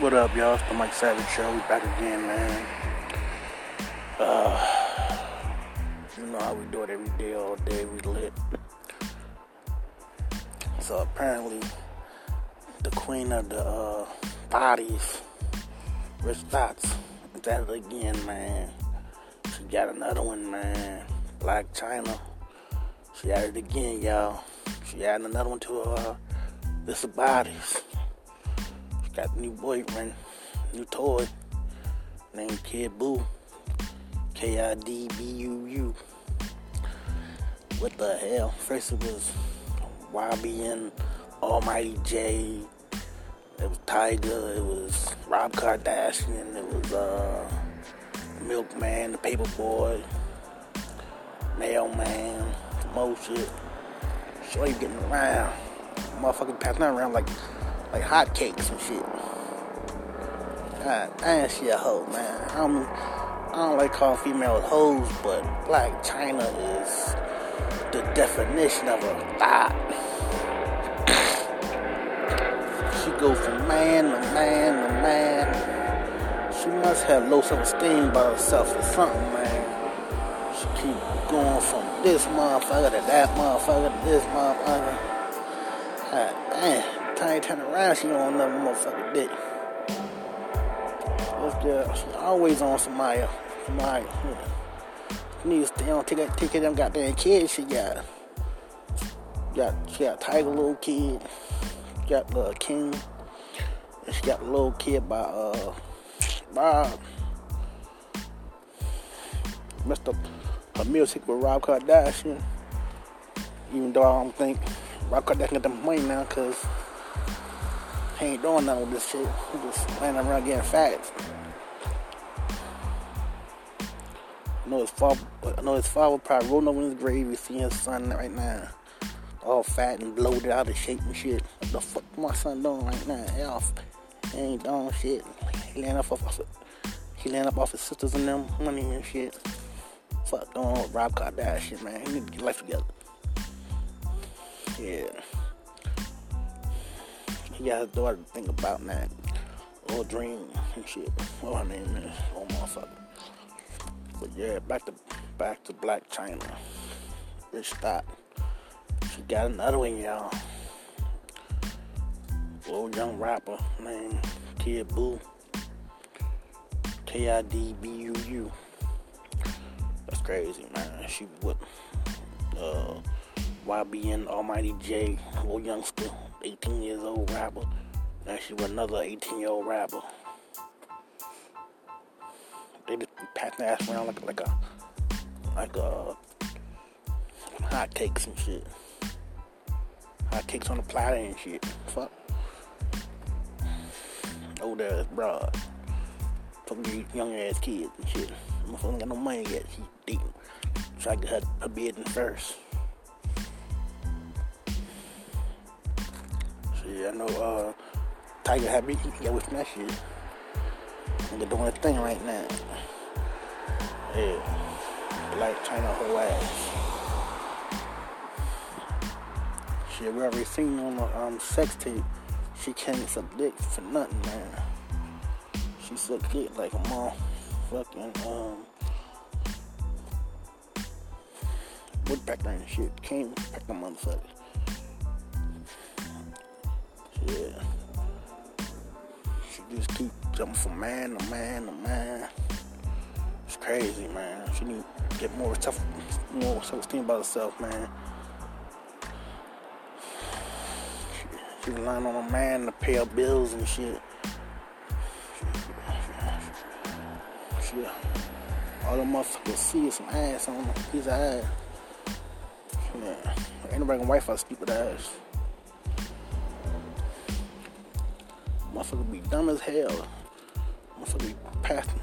What up, y'all? It's the Mike Savage Show. We back again, man. Uh, you know how we do it every day, all day. We lit. So apparently, the queen of the uh, bodies, Rich Dots, is at it again, man. She got another one, man. Blac Chyna. She at it again, y'all. She adding another one to her. Uh, this bodies. Got a new boyfriend, new toy, named Kid Buu. K I D B U U. What the hell? First it was YBN, Almighty Jay. It was Tyga. It was Rob Kardashian. It was uh, Milkman, the Paperboy, Mailman, more shit. Shorty getting around. Motherfucking passing around like like hotcakes and shit. God damn, she a hoe, man. I don't, I don't like calling females hoes, but Blac Chyna is the definition of a thought. she go from man to man to man. She must have low self-esteem by herself or something, man. She keep going from this motherfucker to that motherfucker to this motherfucker. God damn, time you turn around, she on another motherfucker dick. What's the, she always on somebody, somebody. She needs to stay on, take, take care of them goddamn kids she got. Got she got Tyga little kid, she got the King, and she got a little kid by uh Bob. Messed up her music with Rob Kardashian. Even though I don't think Rob Kardashian got the money now, cause he ain't doing nothing with this shit. He just laying around getting fat. I know his father. I know his father probably rolling over in his grave. You see his son right now, all fat and bloated, out of shape and shit. What the fuck my son doing right now? He off. He ain't doing shit. He laying up off. he laying up off his sisters and them money and shit. Fuck going on Rob Kardashian, man. He need to get life together. Yeah. He got his daughter to think about that. Or dream and shit. What her name is. Oh motherfucker. But yeah, back to back to Blac Chyna. Rich Dot. She got another one, y'all. Little young rapper named Kid Buu. K I D B U U. That's crazy, man. She with uh, YBN Almighty Jay, little youngster, 18 years old rapper. With another 18 year old rapper. They just passing their ass around like like a like a hot cakes and shit. Hot cakes on the platter and shit. Fuck. Old ass broad. Fucking these young ass kids and shit. Ain't got no money yet. She dating. Try to get her, her business first. Shit, I know uh Tyga Happy, he got with that shit. Nigga doing a thing right now. Yeah. Blac Chyna whole ass. Shit, we already seen on the um, sex tape. She can't suck dick for nothing, man. She suck dick like a motherfucking um woodpecker and shit. Can't peck a motherfucker. Yeah. She just keep jumping from man to man to man. It's crazy, man. She need to get more tough, more self-esteem about herself, man. She, relying on a man to pay her bills and shit. She, all the motherfuckers see is some ass on of ass. Yeah. Ain't nobody gonna wife her stupid ass. Motherfucker be dumb as hell. Motherfucker be passing,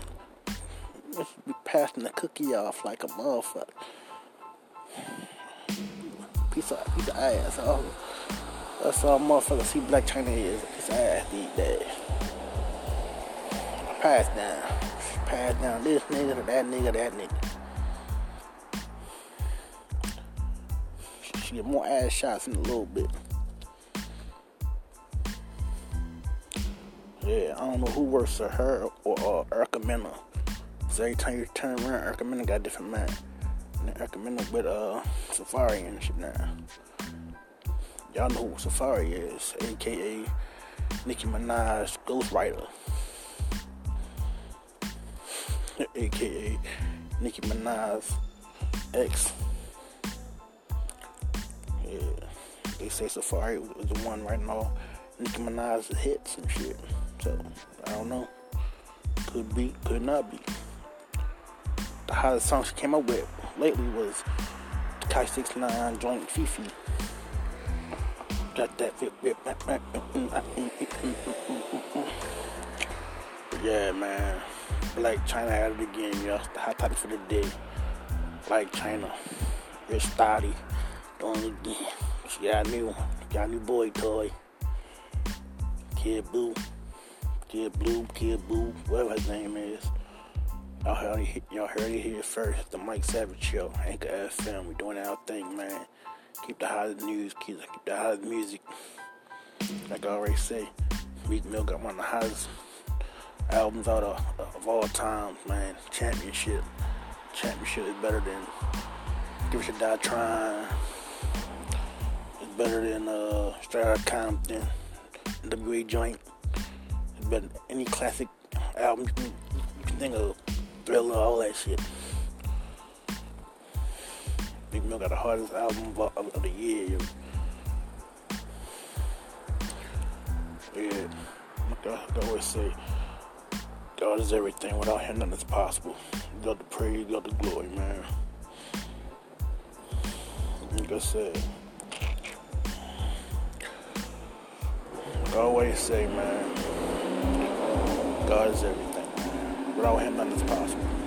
be passing the cookie off like a motherfucker. Piece of piece of ass. Oh, that's all motherfucker see Blac Chyna is. Of ass these days. Pass down. Pass down this nigga to that nigga, that nigga. She get more ass shots in a little bit. Yeah, I don't know who works for her or, Erica Mena. So every time you turn around, Erica Mena got a different man. And Erica Mena with uh Safaree and shit now. Y'all know who Safaree is, aka Nicki Minaj Ghostwriter. aka Nicki Minaj ex. Yeah. They say Safaree was the one writing all Nicki Minaj's hits and shit. So I don't know. Could be, could not be. The hottest song she came up with lately was Kai 69 joint FEFE. Got that fit, fit, Yeah, man. Blac Chyna had it again, y'all. The hot topic for the day. Blac Chyna. Rich Stotty. Doing it again. She got a new one. Got a new boy toy. Kid Buu. Kid Blue, Kid Buu, whatever his name is. Y'all heard, it, y'all heard it here first. The Mike Savage Show, Anchor FM. We doing our thing, man. Keep the hottest news, keep, keep the hottest music. Like I already say, Meek Mill got one of the hottest albums out of, of all times, man. Championship. Championship is better than Give Should Die Trying. It's better than uh, Straight Outta Compton, WA Joint. Than any classic album you can, you can think of. Thriller, all that shit. Meek Mill got the hardest album of, of, of the year. Yeah, like I, always say, God is everything. Without Him, nothing is possible. God the praise, God the glory, man. Like I said, I always say, man, God is everything. Without Him, nothing is possible.